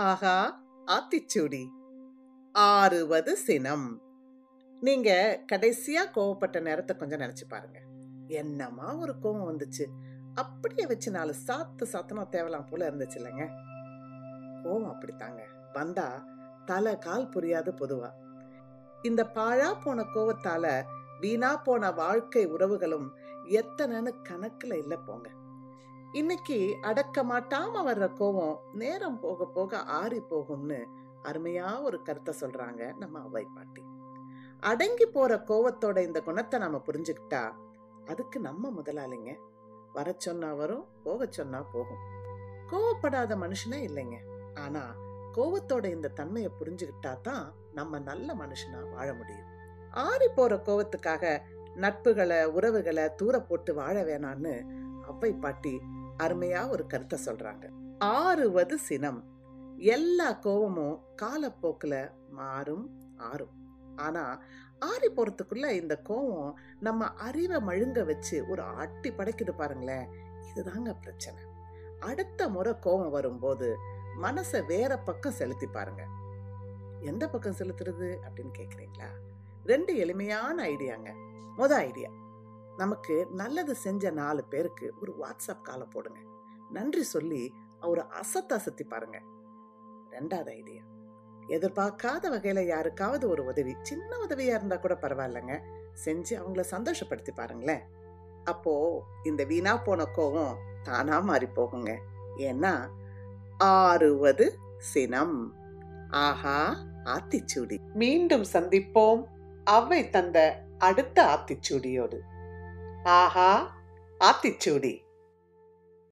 ஆஹா ஆத்திச்சூடி. ஆறுவது சினம். நீங்க கடைசியா கோவப்பட்ட நேரத்தை கொஞ்சம் நினைச்சு பாருங்க. என்னமா ஒரு கோவம் வந்துச்சு? அப்படியே வச்சு நாலு சாத்து சாத்தமா தேவலாம் போல இருந்துச்சு இல்லைங்க. கோவம் அப்படித்தாங்க. வந்தா தலை கால் புரியாது பொதுவா. இந்த பாழா போன கோவத்தால வீணா போன வாழ்க்கை உறவுகளும் எத்தனைன்னு கணக்குல இல்லை போங்க. இன்னைக்கு அடக்க மாட்டாம வர்ற கோவம் நேரம் போக போக ஆறி போகும்னு அருமையா ஒரு கருத்தை சொல்றாங்க நம்ம அவ்வை பாட்டி. அடங்கி போற கோவத்தோட இந்த குணத்தை நாம புரிஞ்சுக்கிட்டா அதுக்கு நம்ம முதலாளிங்க. வர சொன்னா வரும் போக சொன்னா போகும். கோவப்படாத மனுஷனே இல்லைங்க. ஆனா கோவத்தோட இந்த தன்மையை புரிஞ்சுக்கிட்டா தான் நம்ம நல்ல மனுஷனா வாழ முடியும். ஆறி போற கோவத்துக்காக நட்புகளை உறவுகளை தூர போட்டு வாழ வேணான்னு அவ்வை பாட்டி அருமையா ஒரு கருத்தை சொல்றாங்க. ஆறுவது சினம். எல்லா கோவமும் காலப்போக்கில் மாறும் ஆறும். ஆனால் ஆறி போகிறதுக்குள்ள இந்த கோவம் நம்ம அறிவை மழுங்க வச்சு ஒரு ஆட்டி படைக்குது பாருங்களேன் இதுதாங்க பிரச்சனை. அடுத்த முறை கோவம் வரும்போது மனசை வேற பக்கம் செலுத்தி பாருங்க. எந்த பக்கம் செலுத்துறது அப்படின்னு கேட்குறீங்களா ரெண்டு எளிமையான ஐடியாங்க. முத ஐடியா நமக்கு நல்லது செஞ்ச நாலு பேருக்கு ஒரு வாட்ஸ்அப் காலை போடுங்க. நன்றி சொல்லி அவரை அசத்த அசத்தி பாருங்க. ரெண்டாவது ஐடியா எதிர்பார்க்காத வகையில் யாருக்காவது ஒரு உதவி சின்ன உதவியாக இருந்தால் கூட பரவாயில்லைங்க. செஞ்சு அவங்கள சந்தோஷப்படுத்தி பாருங்களேன். அப்போ இந்த வீணா போன கோவம் தானா மாறி போகுங்க. ஏன்னா ஆறுவது சினம். ஆஹா ஆத்திச்சூடி. மீண்டும் சந்திப்போம். அவை தந்த அடுத்த ஆத்திச்சூடியோடு. ஆஹா ஆத்திச்சூடி.